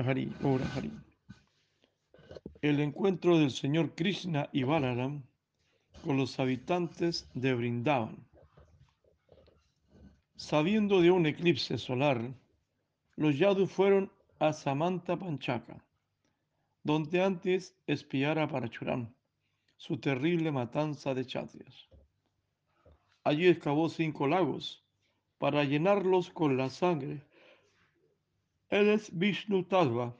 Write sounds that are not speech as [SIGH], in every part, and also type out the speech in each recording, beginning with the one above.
Hari. El encuentro del señor Krishna y Balaram con los habitantes de Brindavan. Sabiendo de un eclipse solar, los Yadu fueron a Samanta Panchaka, donde antes espiara para Churam su terrible matanza de chatrias. Allí excavó cinco lagos para llenarlos con la sangre. Él es Vishnu Tadva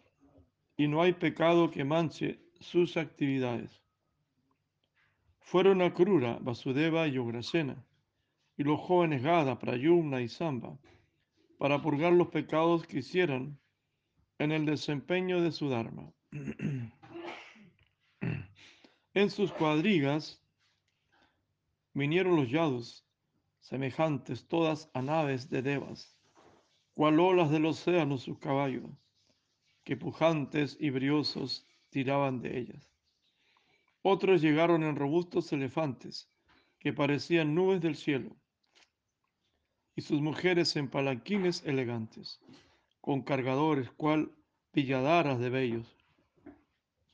y no hay pecado que manche sus actividades. Fueron a Krura, Vasudeva y Ugrasena, y los jóvenes Gada, Prayumna y Samba, para purgar los pecados que hicieran en el desempeño de su Dharma. [CLEARS THROAT] en sus cuadrigas vinieron los yadus, semejantes todas a naves de devas, cual olas del océano sus caballos, que pujantes y briosos tiraban de ellas. Otros llegaron en robustos elefantes, que parecían nubes del cielo, y sus mujeres en palanquines elegantes, con cargadores cual pilladaras de bellos.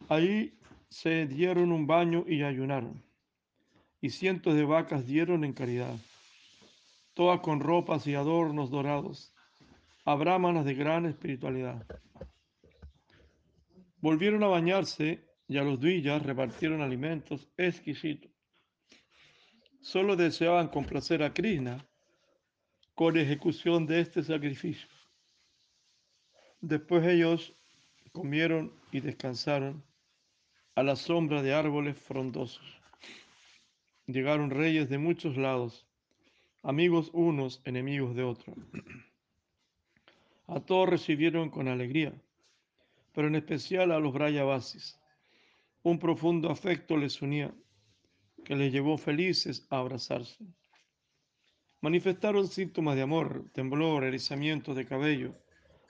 Allí se dieron un baño y ayunaron, y cientos de vacas dieron en caridad, todas con ropas y adornos dorados, abrámanas de gran espiritualidad. Volvieron a bañarse y a los duillas repartieron alimentos exquisitos. Solo deseaban complacer a Krishna con ejecución de este sacrificio. Después ellos comieron y descansaron a la sombra de árboles frondosos. Llegaron reyes de muchos lados, amigos unos, enemigos de otros. A todos recibieron con alegría, pero en especial a los Brayavasis. Un profundo afecto les unía, que les llevó felices a abrazarse. Manifestaron síntomas de amor, temblor, erizamiento de cabello.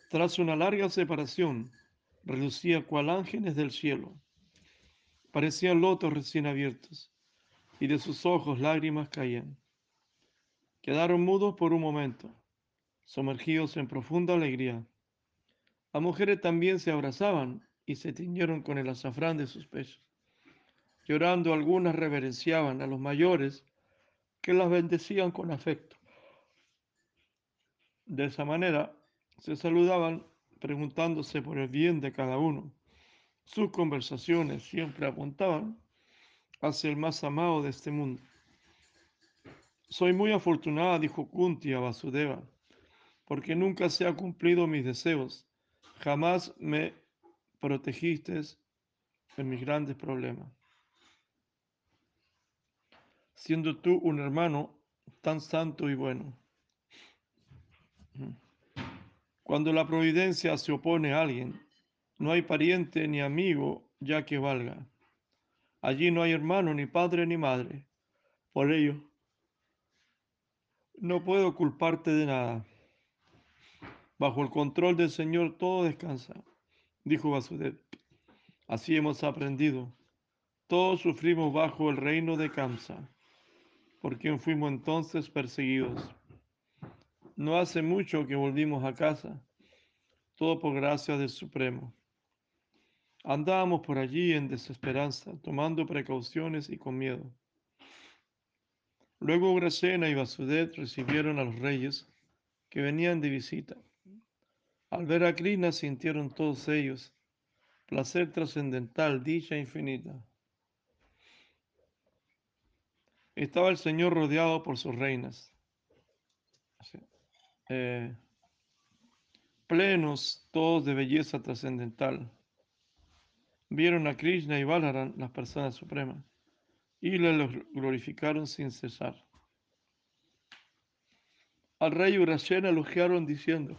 Tras una larga separación, relucía cual ángeles del cielo. Parecían lotos recién abiertos, y de sus ojos lágrimas caían. Quedaron mudos por un momento, sumergidos en profunda alegría. Las mujeres también se abrazaban y se tiñeron con el azafrán de sus pechos. Llorando algunas reverenciaban a los mayores que las bendecían con afecto. De esa manera se saludaban preguntándose por el bien de cada uno. Sus conversaciones siempre apuntaban hacia el más amado de este mundo. Soy muy afortunada, dijo Kunti a Vasudeva, porque nunca se han cumplido mis deseos. Jamás me protegiste en mis grandes problemas. Siendo tú un hermano tan santo y bueno. Cuando la providencia se opone a alguien, no hay pariente ni amigo ya que valga. Allí no hay hermano, ni padre, ni madre. Por ello, no puedo culparte de nada. Bajo el control del Señor todo descansa, dijo Vasudev. Así hemos aprendido. Todos sufrimos bajo el reino de Kamsa, por quien fuimos entonces perseguidos. No hace mucho que volvimos a casa, todo por gracia del Supremo. Andábamos por allí en desesperanza, tomando precauciones y con miedo. Luego Gracena y Basudet recibieron a los reyes que venían de visita. Al ver a Krishna sintieron todos ellos placer trascendental, dicha infinita. Estaba el Señor rodeado por sus reinas, eh, plenos todos de belleza trascendental vieron a Krishna y Balaram, las personas supremas, y le glorificaron sin cesar. Al rey Urashena elogiaron diciendo,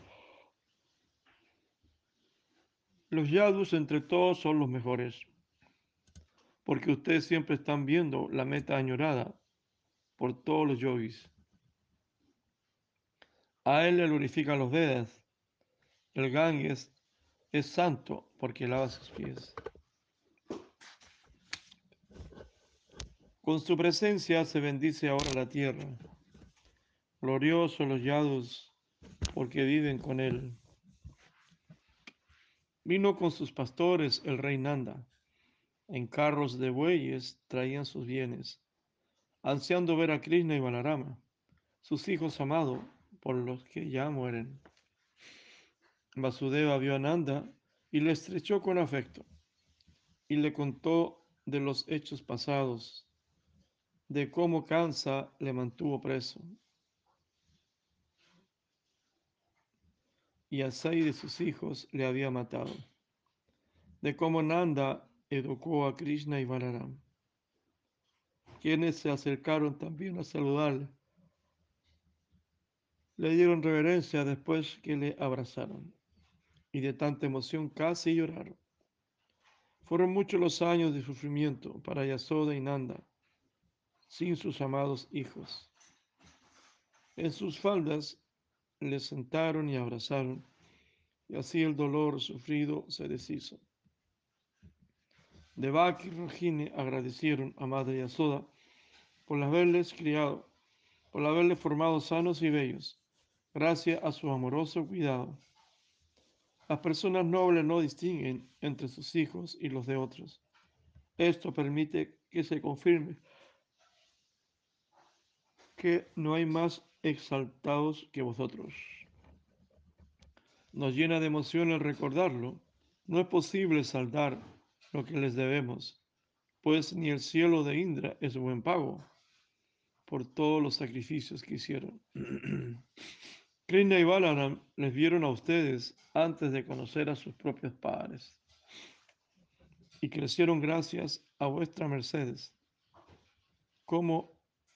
los yadus entre todos son los mejores, porque ustedes siempre están viendo la meta añorada por todos los yogis. A él le glorifican los Vedas. El Ganges es santo porque lava sus pies. Con su presencia se bendice ahora la tierra. Gloriosos los yados, porque viven con él. Vino con sus pastores el rey Nanda. En carros de bueyes traían sus bienes, ansiando ver a Krishna y Balarama, sus hijos amados, por los que ya mueren. Vasudeva vio a Nanda y le estrechó con afecto y le contó de los hechos pasados, de cómo Kansa le mantuvo preso y a seis de sus hijos le había matado, de cómo Nanda educó a Krishna y Balaram, quienes se acercaron también a saludarle. Le dieron reverencia después que le abrazaron, y de tanta emoción casi lloraron. Fueron muchos los años de sufrimiento para Yasoda y Nanda, sin sus amados hijos. En sus faldas le sentaron y abrazaron, y así el dolor sufrido se deshizo. Devaki y Rohini agradecieron a Madre Yasoda por haberles criado, por haberles formado sanos y bellos, gracias a su amoroso cuidado. Las personas nobles no distinguen entre sus hijos y los de otros. Esto permite que se confirme que no hay más exaltados que vosotros. Nos llena de emoción el recordarlo. No es posible saldar lo que les debemos, pues ni el cielo de Indra es buen pago por todos los sacrificios que hicieron. [CLEARS THROAT] Krishna y Balaram les vieron a ustedes antes de conocer a sus propios padres y crecieron gracias a vuestra mercedes, como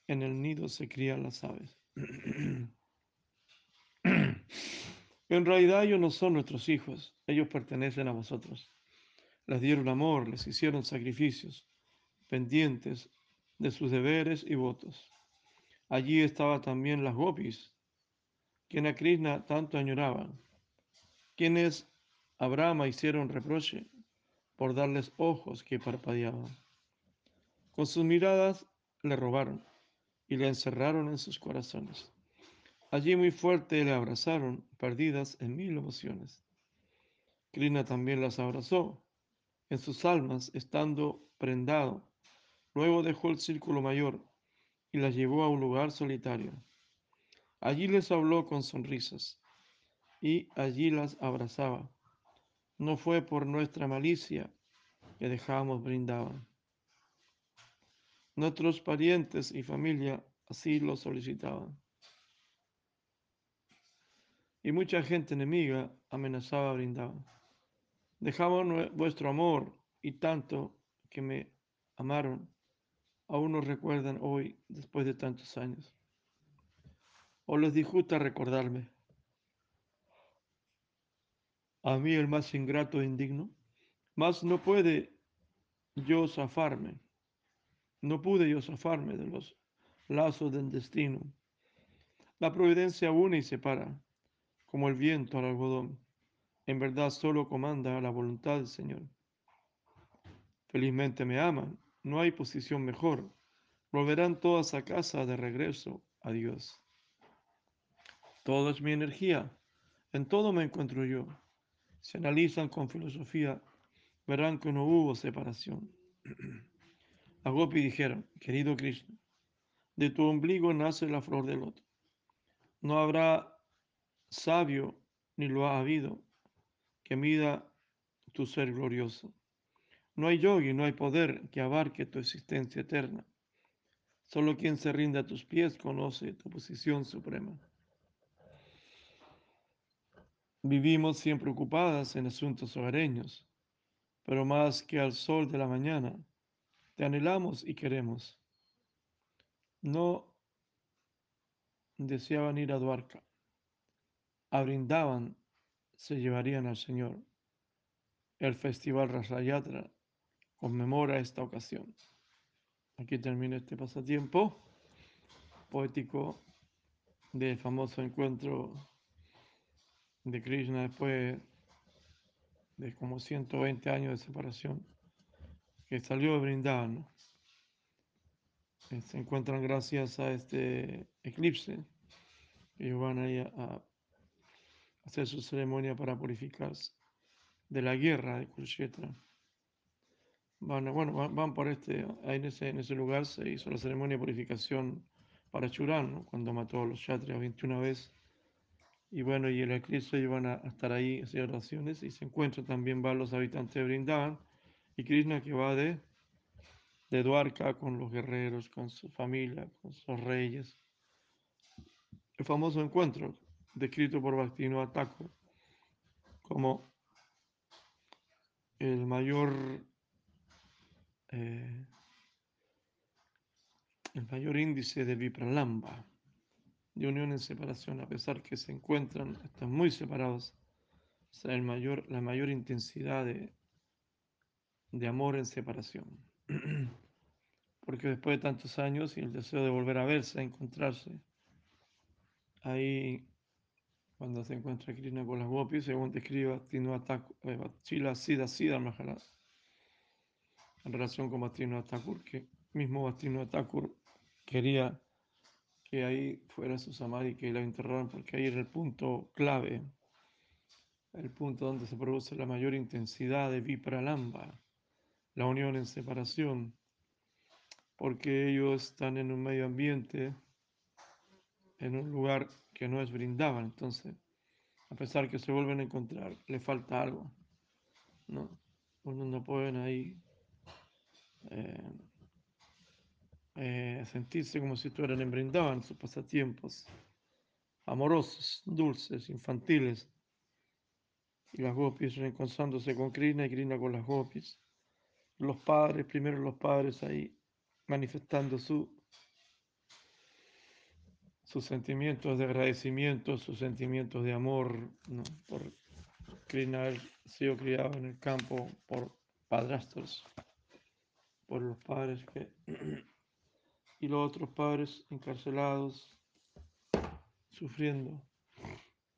en el nido se crían las aves. [CLEARS THROAT] en realidad ellos no son nuestros hijos, ellos pertenecen a vosotros. Les dieron amor, les hicieron sacrificios, pendientes de sus deberes y votos. Allí estaba también las gopis, quien a Krishna tanto añoraban, quienes a Brahma hicieron reproche por darles ojos que parpadeaban. Con sus miradas le robaron y le encerraron en sus corazones. Allí muy fuerte le abrazaron, perdidas en mil emociones. Krishna también las abrazó en sus almas, estando prendado. Luego dejó el círculo mayor y las llevó a un lugar solitario. Allí les habló con sonrisas y allí las abrazaba. No fue por nuestra malicia que dejamos brindaban. Nuestros parientes y familia así lo solicitaban. Y mucha gente enemiga amenazaba brindaban. Dejamos vuestro amor y tanto que me amaron, aún nos recuerdan hoy después de tantos años. O les disgusta recordarme. A mí el más ingrato e indigno, mas no puede yo zafarme no pude yo zafarme de los lazos del destino. La providencia une y separa, como el viento al algodón. En verdad solo comanda la voluntad del Señor. Felizmente me aman, no hay posición mejor. Volverán todas a casa de regreso a Dios. Todo es mi energía, en todo me encuentro yo. Si analizan con filosofía, verán que no hubo separación. [CLEARS THROAT] Gopi dijeron, querido Krishna, de tu ombligo nace la flor del loto. No habrá sabio, ni lo ha habido, que mida tu ser glorioso. No hay yogi, no hay poder que abarque tu existencia eterna. Solo quien se rinde a tus pies conoce tu posición suprema. Vivimos siempre ocupadas en asuntos hogareños, pero más que al sol de la mañana, te anhelamos y queremos. No deseaban ir a Duarca. A se llevarían al Señor. El Festival Rasayatra conmemora esta ocasión. Aquí termina este pasatiempo poético del famoso encuentro de Krishna después de como 120 años de separación que salió de Brindavan. Eh, se encuentran gracias a este eclipse. Ellos van a, a hacer su ceremonia para purificarse. de la guerra de Kurukshetra. Van, bueno, van, por este, ahí en ese, en ese lugar se hizo la ceremonia de purificación para Churán, cuando mató a los Kshatriyas 21 veces. Y bueno, y el eclipse iban a, a estar ahí, hacer oraciones, y se encuentran también van los habitantes de Brindavan, y Krishna que va de, de Dwarka con los guerreros, con su familia, con sus reyes. El famoso encuentro, descrito por Bhaktivinoda Thakur como el mayor, eh, el mayor índice de Vipralamba, de unión en separación, a pesar que se encuentran, están muy separados, o sea, el mayor, la mayor intensidad de, de amor en separación. [CLEARS THROAT] Porque después de tantos años y el deseo de volver a verse, a encontrarse, ahí cuando se encuentra Krishna con las gopis, según describe eh, Chila Siddha Siddha Maharaj, en relación con Bhaktivinoda Thakur, que mismo Bhaktivinoda Thakur quería que ahí fuera su samadhi, que la enterraran, porque ahí era el punto clave, el punto donde se produce la mayor intensidad de Vipralamba, la unión en separación, porque ellos están en un medio ambiente, en un lugar que no es brindaban, entonces, a pesar que se vuelven a encontrar, le falta algo, ¿no? Uno no pueden ahí eh, eh, sentirse como si estuvieran en brindaban sus pasatiempos amorosos, dulces, infantiles, y las gopis reencontrándose con Krishna y Krishna con las gopis. Los padres, primero los padres ahí manifestando su, sus sentimientos de agradecimiento, sus sentimientos de amor ¿no? por haber sido criado en el campo por padrastros, por los padres que [CLEARS THROAT] y los otros padres encarcelados, sufriendo,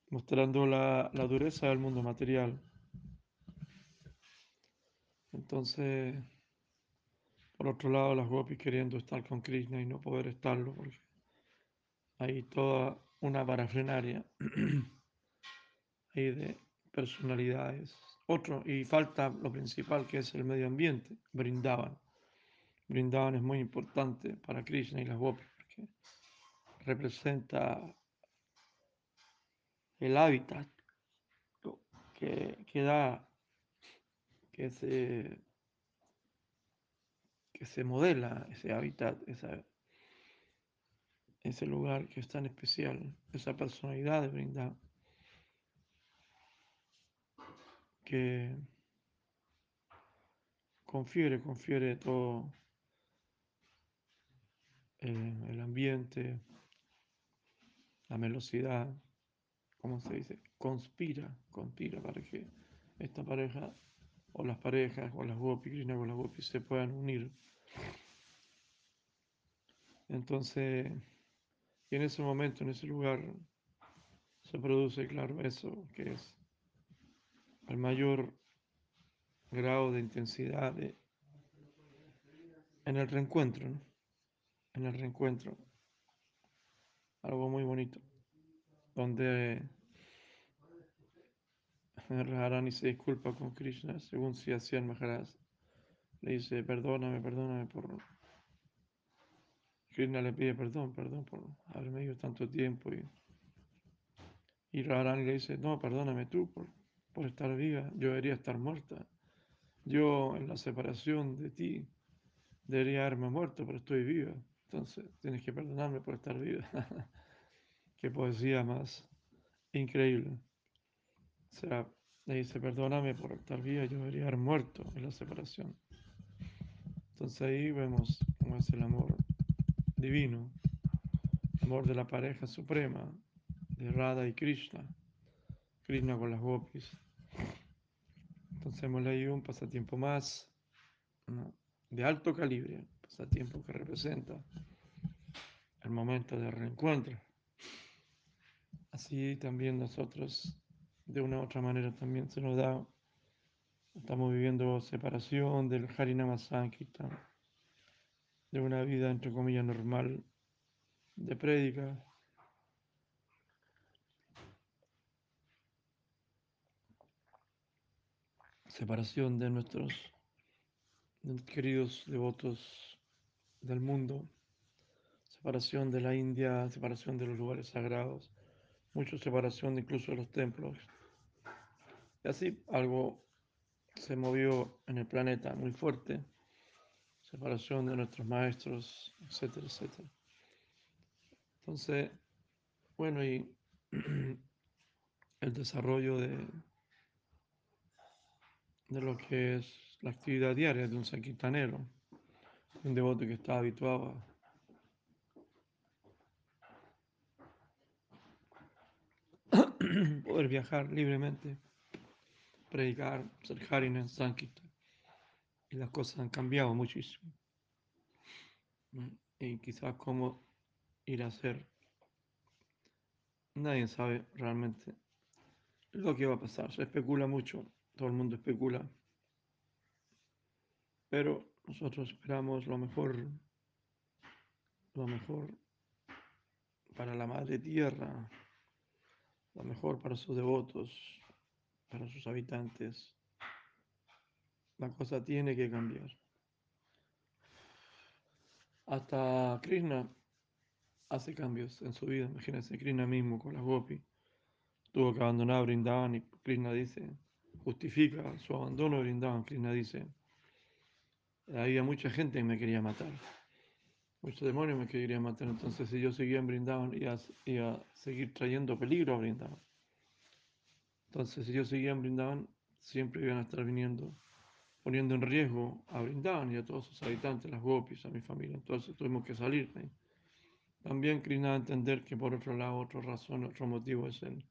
mostrando la, la dureza del mundo material. Entonces, por otro lado, las gopis queriendo estar con Krishna y no poder estarlo, porque hay toda una parafrenaria [CLEARS THROAT] ahí de personalidades. Otro, y falta lo principal que es el medio ambiente, brindaban. Brindaban es muy importante para Krishna y las gopis, porque representa el hábitat que, que da, que se, que se modela ese hábitat, ese lugar que es tan especial, esa personalidad de Brindavan, que confiere, confiere todo eh, el ambiente, la velocidad, ¿cómo se dice? Conspira, conspira para que esta pareja o las parejas o las gopis, Krishna con las gopis se puedan unir. Entonces, y en ese momento, en ese lugar, se produce, claro, eso, que es el mayor grado de intensidad en el reencuentro, ¿no? En el reencuentro. Algo muy bonito, donde Radharani se disculpa con Krishna, según si hacían Maharaj. Le dice, perdóname, perdóname por... Krishna le pide perdón, perdón por haberme ido tanto tiempo. Y, y Radharani le dice, no, perdóname tú por, por estar viva, yo debería estar muerta. Yo en la separación de ti debería haberme muerto, pero estoy viva. Entonces tienes que perdonarme por estar viva. [LAUGHS] Qué poesía más increíble. O le dice, perdóname por estar viva, yo debería haber muerto en la separación. Entonces ahí vemos cómo es el amor divino, el amor de la pareja suprema, de Radha y Krishna, Krishna con las gopis. Entonces hemos leído un pasatiempo más ¿no? de alto calibre, pasatiempo que representa el momento de reencuentro. Así también nosotros, de una u otra manera, también se nos da, estamos viviendo separación del Harinama Sankirtan, de una vida, entre comillas, normal, de prédica. separación de nuestros queridos devotos del mundo, separación de la India, separación de los lugares sagrados, mucha separación incluso de los templos. Y así algo se movió en el planeta muy fuerte, separación de nuestros maestros, etcétera, etcétera. Entonces, bueno, y [CLEARS THROAT] el desarrollo de, de lo que es la actividad diaria de un saquitanero, un devoto que está habituado a [CLEARS THROAT] poder viajar libremente, predicar, ser Harina, Sankirtan. Y las cosas han cambiado muchísimo. Y quizás cómo ir a hacer. Nadie sabe realmente lo que va a pasar. Se especula mucho, todo el mundo especula. Pero nosotros esperamos lo mejor, lo mejor para la Madre Tierra, lo mejor para sus devotos, para sus habitantes. La cosa tiene que cambiar. Hasta Krishna hace cambios en su vida. Imagínense, Krishna mismo con las Gopi. Tuvo que abandonar Brindavan y Krishna dice, justifica su abandono de Brindavan. Krishna dice, había mucha gente que me quería matar. Muchos demonios me querían matar. Entonces, si yo seguía en Brindavan, iba, iba a seguir trayendo peligro a Brindavan. Entonces, si yo seguía en Brindavan, siempre iban a estar viniendo, poniendo en riesgo a Brindavan y a todos sus habitantes, las gopis, a mi familia. Entonces, tuvimos que salir. También Krishna entender que por otro lado, otra razón, otro motivo es el,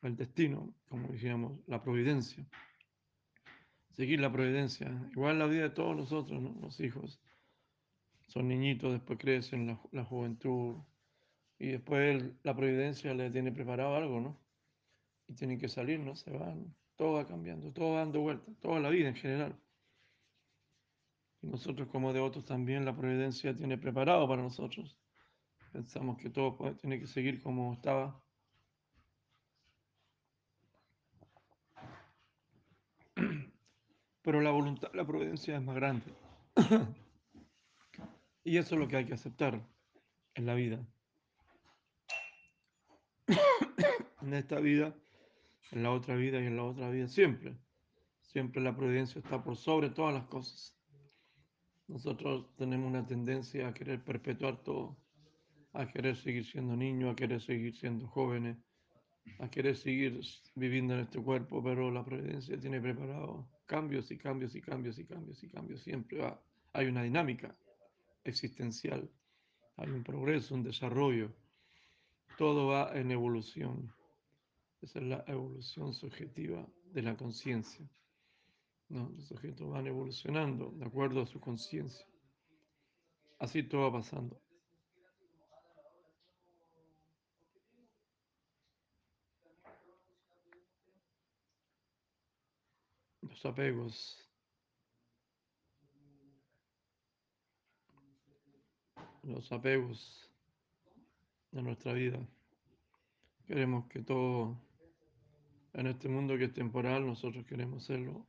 el destino, como decíamos, la providencia. Seguir la providencia. Igual la vida de todos nosotros, ¿no? los hijos. Son niñitos, después crecen, la, la juventud. Y después la providencia le tiene preparado algo, ¿no? Tienen que salir, ¿no? Se van. Todo va cambiando, todo va dando vueltas, toda la vida en general. Y nosotros como devotos también la providencia tiene preparado para nosotros. Pensamos que todo tiene que seguir como estaba. [CLEARS THROAT] Pero la voluntad, la providencia es más grande. [CLEARS THROAT] y eso es lo que hay que aceptar en la vida. [CLEARS THROAT] en esta vida, en la otra vida y en la otra vida, siempre. Siempre la providencia está por sobre todas las cosas. Nosotros tenemos una tendencia a querer perpetuar todo, a querer seguir siendo niños, a querer seguir siendo jóvenes, a querer seguir viviendo en este cuerpo, pero la providencia tiene preparado cambios y cambios y cambios y cambios y cambios. Siempre va. Hay una dinámica existencial, hay un progreso, un desarrollo. Todo va en evolución. Esa es la evolución subjetiva de la conciencia. Los sujetos van evolucionando de acuerdo a su conciencia. Así todo va pasando. Los apegos. Los apegos de nuestra vida. Queremos que todo en este mundo que es temporal, nosotros queremos serlo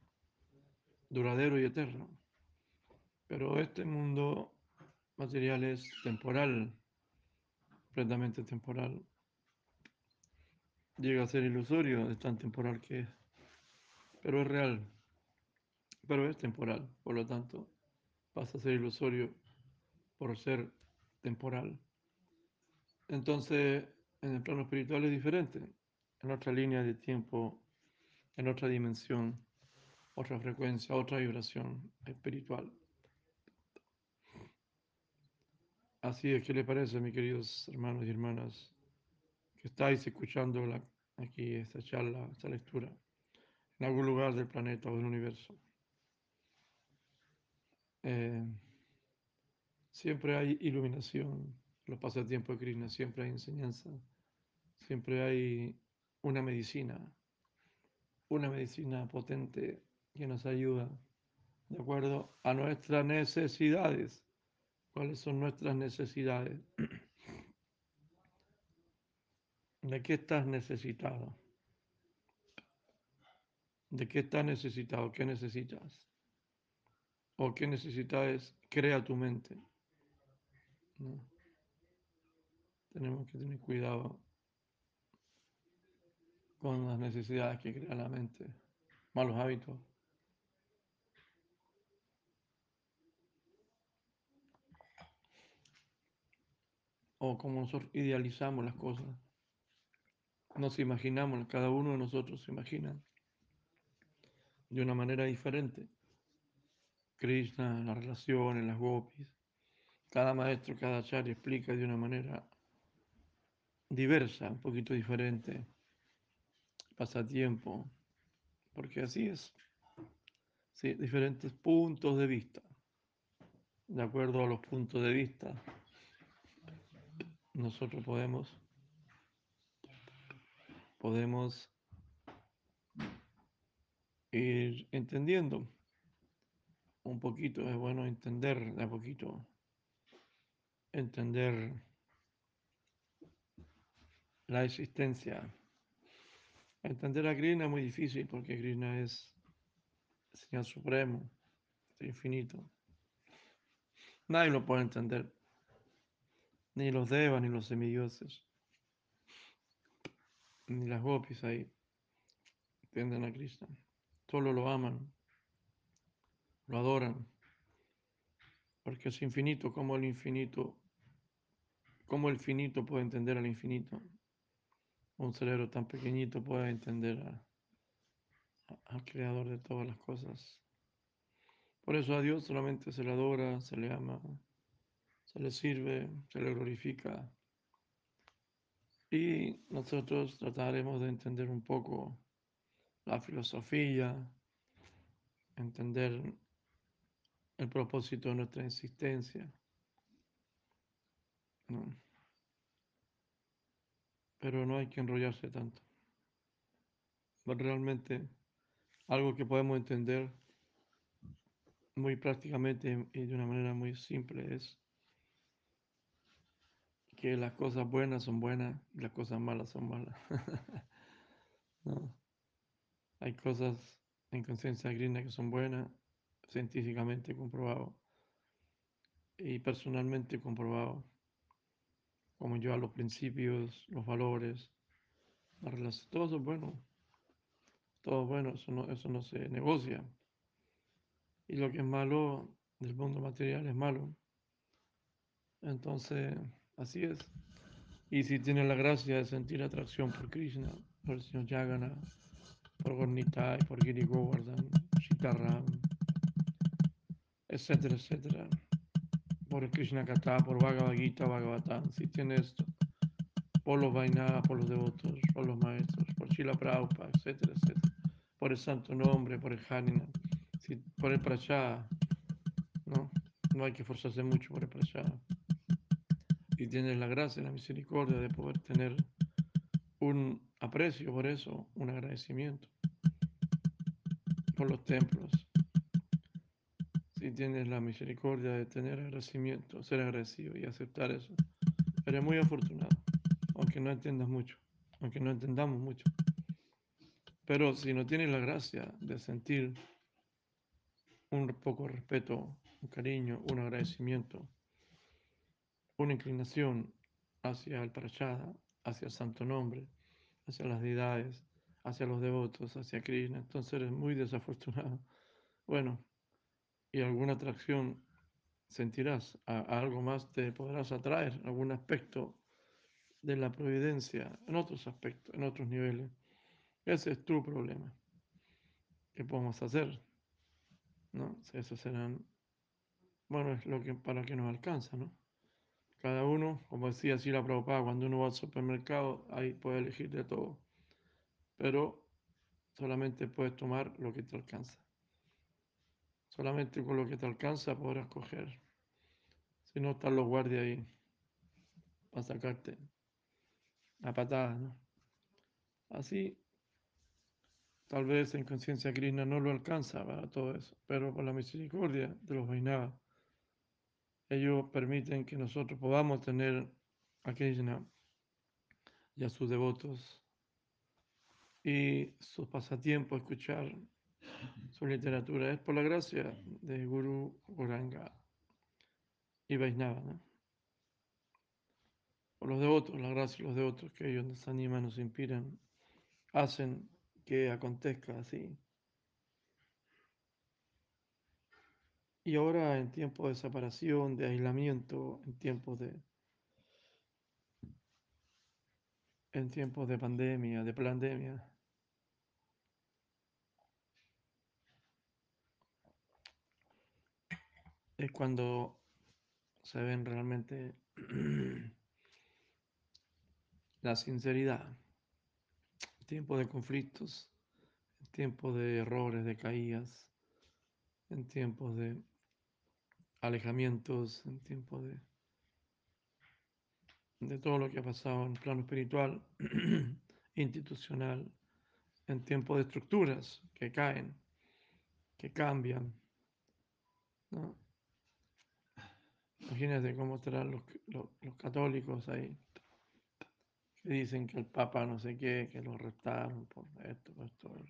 duradero y eterno. Pero este mundo material es temporal, completamente temporal. Llega a ser ilusorio, es tan temporal que es. Pero es real. Pero es temporal, por lo tanto, pasa a ser ilusorio por ser temporal. Entonces, en el plano espiritual es diferente, en otra línea de tiempo, en otra dimensión otra frecuencia, otra vibración espiritual. Así es, ¿qué le parece, mis queridos hermanos y hermanas, que estáis escuchando la, aquí esta charla, esta lectura, en algún lugar del planeta o del universo? Eh, siempre hay iluminación, los pasatiempos de Krishna, siempre hay enseñanza, siempre hay una medicina, una medicina potente que nos ayuda de acuerdo a nuestras necesidades. ¿Cuáles son nuestras necesidades? [CLEARS THROAT] ¿De qué estás necesitado? ¿De qué estás necesitado? ¿Qué necesitas? ¿O qué necesitas? Crea tu mente. ¿no? Tenemos que tener cuidado con las necesidades que crea la mente, malos hábitos. O como nosotros idealizamos las cosas. Nos imaginamos, cada uno de nosotros se imagina de una manera diferente. Krishna, las relaciones, las gopis. Cada maestro, cada acharya explica de una manera diversa, un poquito diferente, pasatiempo, porque así es. Diferentes puntos de vista. De acuerdo a los puntos de vista, nosotros podemos podemos ir entendiendo un poquito, es bueno entender de a poquito, entender la existencia. Entender a Krishna es muy difícil porque Krishna es el Señor Supremo, es infinito. Nadie lo puede entender, ni los devas, ni los semidioses, ni las gopis ahí entienden a Krishna. Solo lo aman, lo adoran, porque es infinito, como el infinito, como el finito puede entender al infinito. Un cerebro tan pequeñito puede entender al creador de todas las cosas. Por eso a Dios solamente se le adora, se le ama, se le sirve, se le glorifica. Y nosotros trataremos de entender un poco la filosofía, entender el propósito de nuestra existencia. ¿no? Pero no hay que enrollarse tanto. Pero realmente algo que podemos entender muy prácticamente y de una manera muy simple es que las cosas buenas son buenas y las cosas malas son malas. [LAUGHS] Hay cosas en conciencia grina que son buenas, científicamente comprobado y personalmente comprobado, yo a los principios, los valores, la relación, todo eso es bueno, todo es bueno, eso no, eso no se negocia. Y lo que es malo del mundo material es malo. Entonces, así es. Y si tienes la gracia de sentir atracción por Krishna, por el señor Yagana, por Gornitai, por Giri Govardhan, Sitaram, etcétera, etcétera, por el Krishna Kata, por Bhagavad Gita, Bhagavatam, si tienes por los Vainadas, por los devotos, por los maestros, por Shila Prabhupada, etcétera, etcétera, por el santo nombre, por el Hanina, por el Prachá, ¿no? No hay que forzarse mucho por el Prachá. Y tienes la gracia, la misericordia de poder tener un aprecio por eso, un agradecimiento por los templos. Tienes la misericordia de tener agradecimiento, ser agradecido y aceptar eso, eres muy afortunado, aunque no entiendas mucho, aunque no entendamos mucho. Pero si no tienes la gracia de sentir un poco de respeto, un cariño, un agradecimiento, una inclinación hacia el Prachada, hacia el santo nombre, hacia las deidades, hacia los devotos, hacia Krishna, entonces eres muy desafortunado. Bueno, y alguna atracción sentirás, a, algo más te podrás atraer, algún aspecto de la providencia, en otros aspectos, en otros niveles. Ese es tu problema. ¿Qué podemos hacer? ¿No? Eso serán, bueno, es lo que para que nos alcanza, ¿no? Cada uno, como decía así la Prabhupada, cuando uno va al supermercado, ahí puede elegir de todo. Pero solamente puedes tomar lo que te alcanza. Solamente con lo que te alcanza podrás coger. Si no, están los guardias ahí para sacarte a patadas, ¿no? Así, tal vez en conciencia krishna no lo alcanza para todo eso, pero por la misericordia de los Vainavas, ellos permiten que nosotros podamos tener a Krishna y a sus devotos y sus pasatiempos, escuchar su literatura. Es por la gracia de Guru Goranga y Vaisnava. Por los devotos, la gracia de los devotos que ellos nos animan, nos inspiran, hacen que acontezca así. Y ahora en tiempos de separación, de aislamiento, en tiempos de en tiempos de pandemia, de pandemia, es cuando se ven realmente [CLEARS THROAT] la sinceridad. En tiempos de conflictos, en tiempos de errores, de caídas, en tiempos de alejamientos, en tiempos de, de todo lo que ha pasado en plano espiritual, [CLEARS THROAT] institucional, en tiempos de estructuras que caen, que cambian. ¿no? Imagínate cómo estarán los, los, católicos ahí, que dicen que el Papa no sé qué, que lo arrestaron por esto, por esto,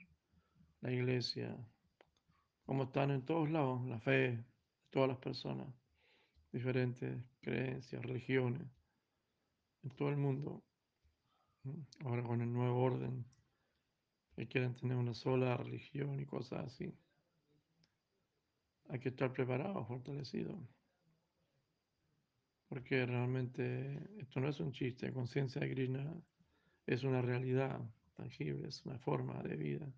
la iglesia, como están en todos lados, la fe de todas las personas, diferentes creencias, religiones, en todo el mundo. Ahora con el nuevo orden, que quieren tener una sola religión y cosas así. Hay que estar preparado, fortalecido. Porque realmente esto no es un chiste, conciencia de Krishna es una realidad tangible, es una forma de vida.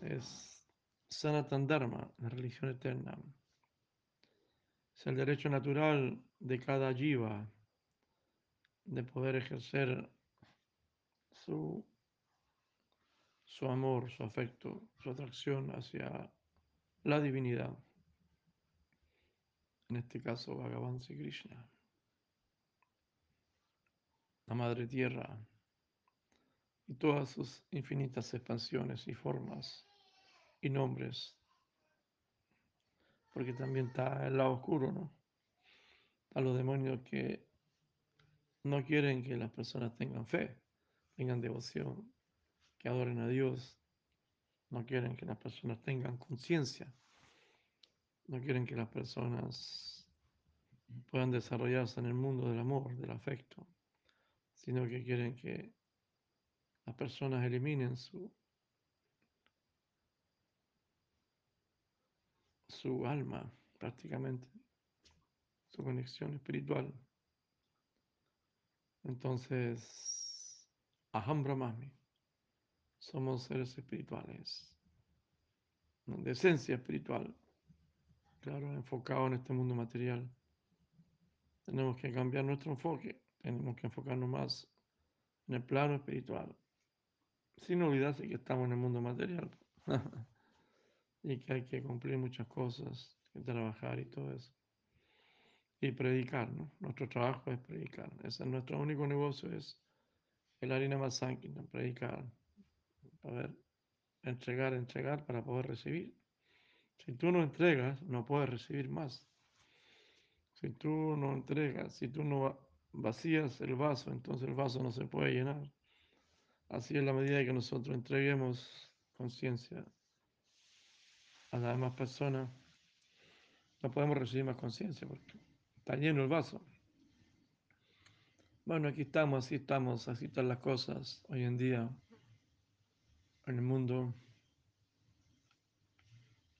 Es Sanatan Dharma, la religión eterna. Es el derecho natural de cada jiva de poder ejercer su, su amor, su afecto, su atracción hacia la divinidad. En este caso, Bhagavan Sri Krishna. La Madre Tierra y todas sus infinitas expansiones y formas y nombres. Porque también está el lado oscuro, ¿no? A los demonios que no quieren que las personas tengan fe, tengan devoción, que adoren a Dios. No quieren que las personas tengan conciencia. No quieren que las personas puedan desarrollarse en el mundo del amor, del afecto, sino que quieren que las personas eliminen su, su alma prácticamente, su conexión espiritual. Entonces, Aham Brahmami, somos seres espirituales, de esencia espiritual, claro, enfocado en este mundo material. Tenemos que cambiar nuestro enfoque, tenemos que enfocarnos más en el plano espiritual, sin olvidarse que estamos en el mundo material [LAUGHS] y que hay que cumplir muchas cosas, que trabajar y todo eso y predicar, ¿no? Nuestro trabajo es predicar. Ese es nuestro único negocio, es el harina más sanguínea, predicar, poder entregar, entregar para poder recibir. Si tú no entregas, no puedes recibir más. Si tú no entregas, si tú no vacías el vaso, entonces el vaso no se puede llenar. Así es la medida que nosotros entreguemos conciencia a las demás personas, no podemos recibir más conciencia porque Está lleno el vaso. Bueno, aquí estamos, así estamos, así están las cosas hoy en día en el mundo.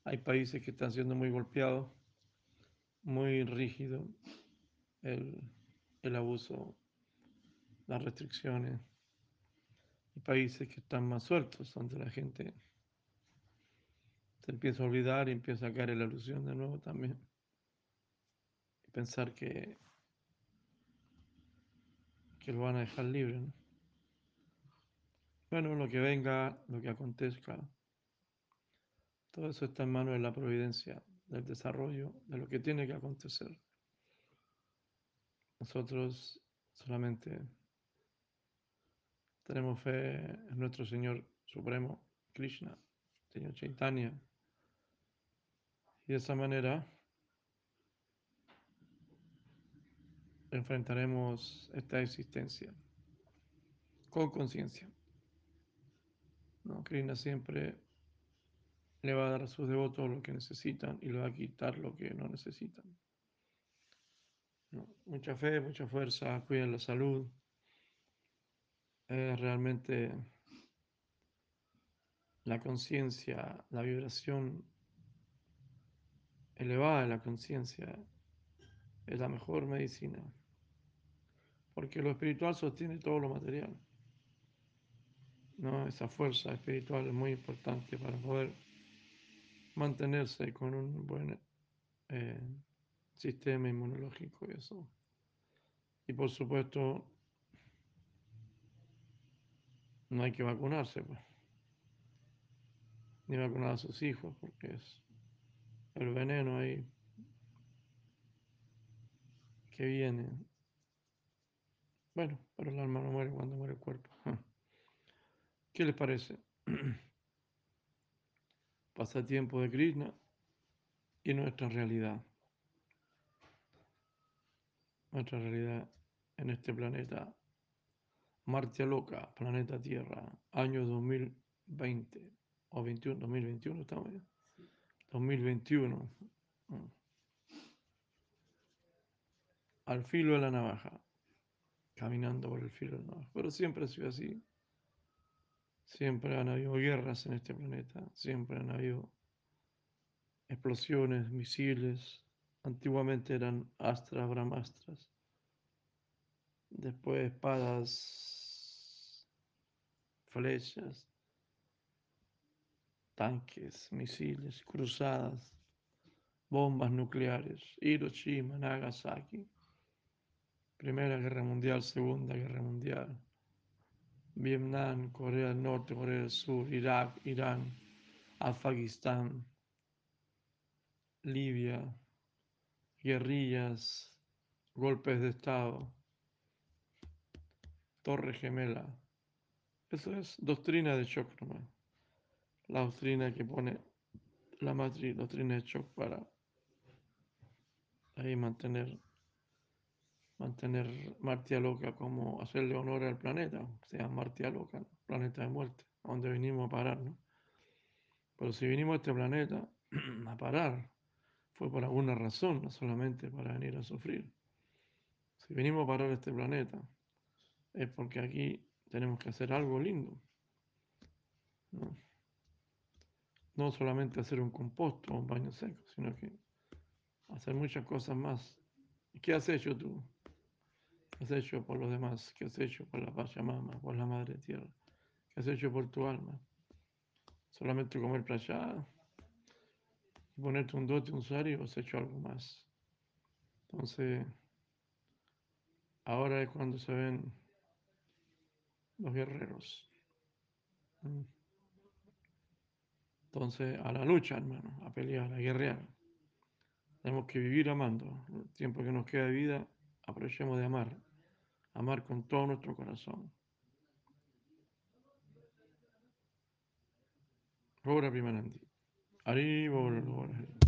Hay países que están siendo muy golpeados, muy rígido el, el abuso, las restricciones. Y países que están más sueltos, donde la gente se empieza a olvidar y empieza a caer en la ilusión de nuevo también pensar que, que lo van a dejar libre. ¿no? Bueno, lo que venga, lo que acontezca, todo eso está en manos de la providencia, del desarrollo, de lo que tiene que acontecer. Nosotros solamente tenemos fe en nuestro Señor Supremo, Krishna, Señor Chaitanya. Y de esa manera enfrentaremos esta existencia con conciencia. No, Krishna siempre le va a dar a sus devotos lo que necesitan y le va a quitar lo que no necesitan. Mucha fe, mucha fuerza, cuiden la salud. Es realmente la conciencia, la vibración elevada de la conciencia es la mejor medicina. Porque lo espiritual sostiene todo lo material. ¿no? Esa fuerza espiritual es muy importante para poder mantenerse con un buen eh, sistema inmunológico y eso. Y por supuesto, no hay que vacunarse, pues. Ni vacunar a sus hijos, porque es el veneno ahí que viene. Bueno, pero el alma no muere cuando muere el cuerpo. [LAUGHS] ¿Qué les parece? [CLEARS THROAT] Pasatiempo de Krishna y nuestra realidad. Nuestra realidad en este planeta. Martia Loca, planeta Tierra, año 2020 o 21, 2021 estamos ya. 2021. Mm. Al filo de la navaja, caminando por el filo de la navaja. Pero siempre ha sido así. Siempre han habido guerras en este planeta, siempre han habido explosiones, misiles. Antiguamente eran astras, brahmastras. Después espadas, flechas, tanques, misiles, cruzadas, bombas nucleares, Hiroshima, Nagasaki, Primera Guerra Mundial, Segunda Guerra Mundial, Vietnam, Corea del Norte, Corea del Sur, Irak, Irán, Afganistán, Libia, guerrillas, golpes de Estado, Torre Gemela. Eso es doctrina de nomás. La doctrina que pone la matriz, doctrina de shock para ahí mantener mantener Martia Loca como hacerle honor al planeta, sea, Martia Loca, planeta de muerte, a donde vinimos a parar, ¿no? Pero si vinimos a este planeta [CLEARS THROAT] a parar, fue por alguna razón, no solamente para venir a sufrir. Si venimos a parar este planeta, es porque aquí tenemos que hacer algo lindo. ¿no? no solamente hacer un composto o un baño seco, sino que hacer muchas cosas más. ¿Qué has hecho tú? ¿Qué has hecho por los demás? ¿Qué has hecho por la Pachamama, por la Madre Tierra? ¿Qué has hecho por tu alma? ¿Solamente comer allá y ponerte un dote, un sari has hecho algo más? Entonces, ahora es cuando se ven los guerreros. Mm. Entonces, a la lucha, hermano, a pelear, a guerrear. Tenemos que vivir amando. El tiempo que nos queda de vida, aprovechemos de amar. Amar con todo nuestro corazón. Ahora, Primanandi. Arriba,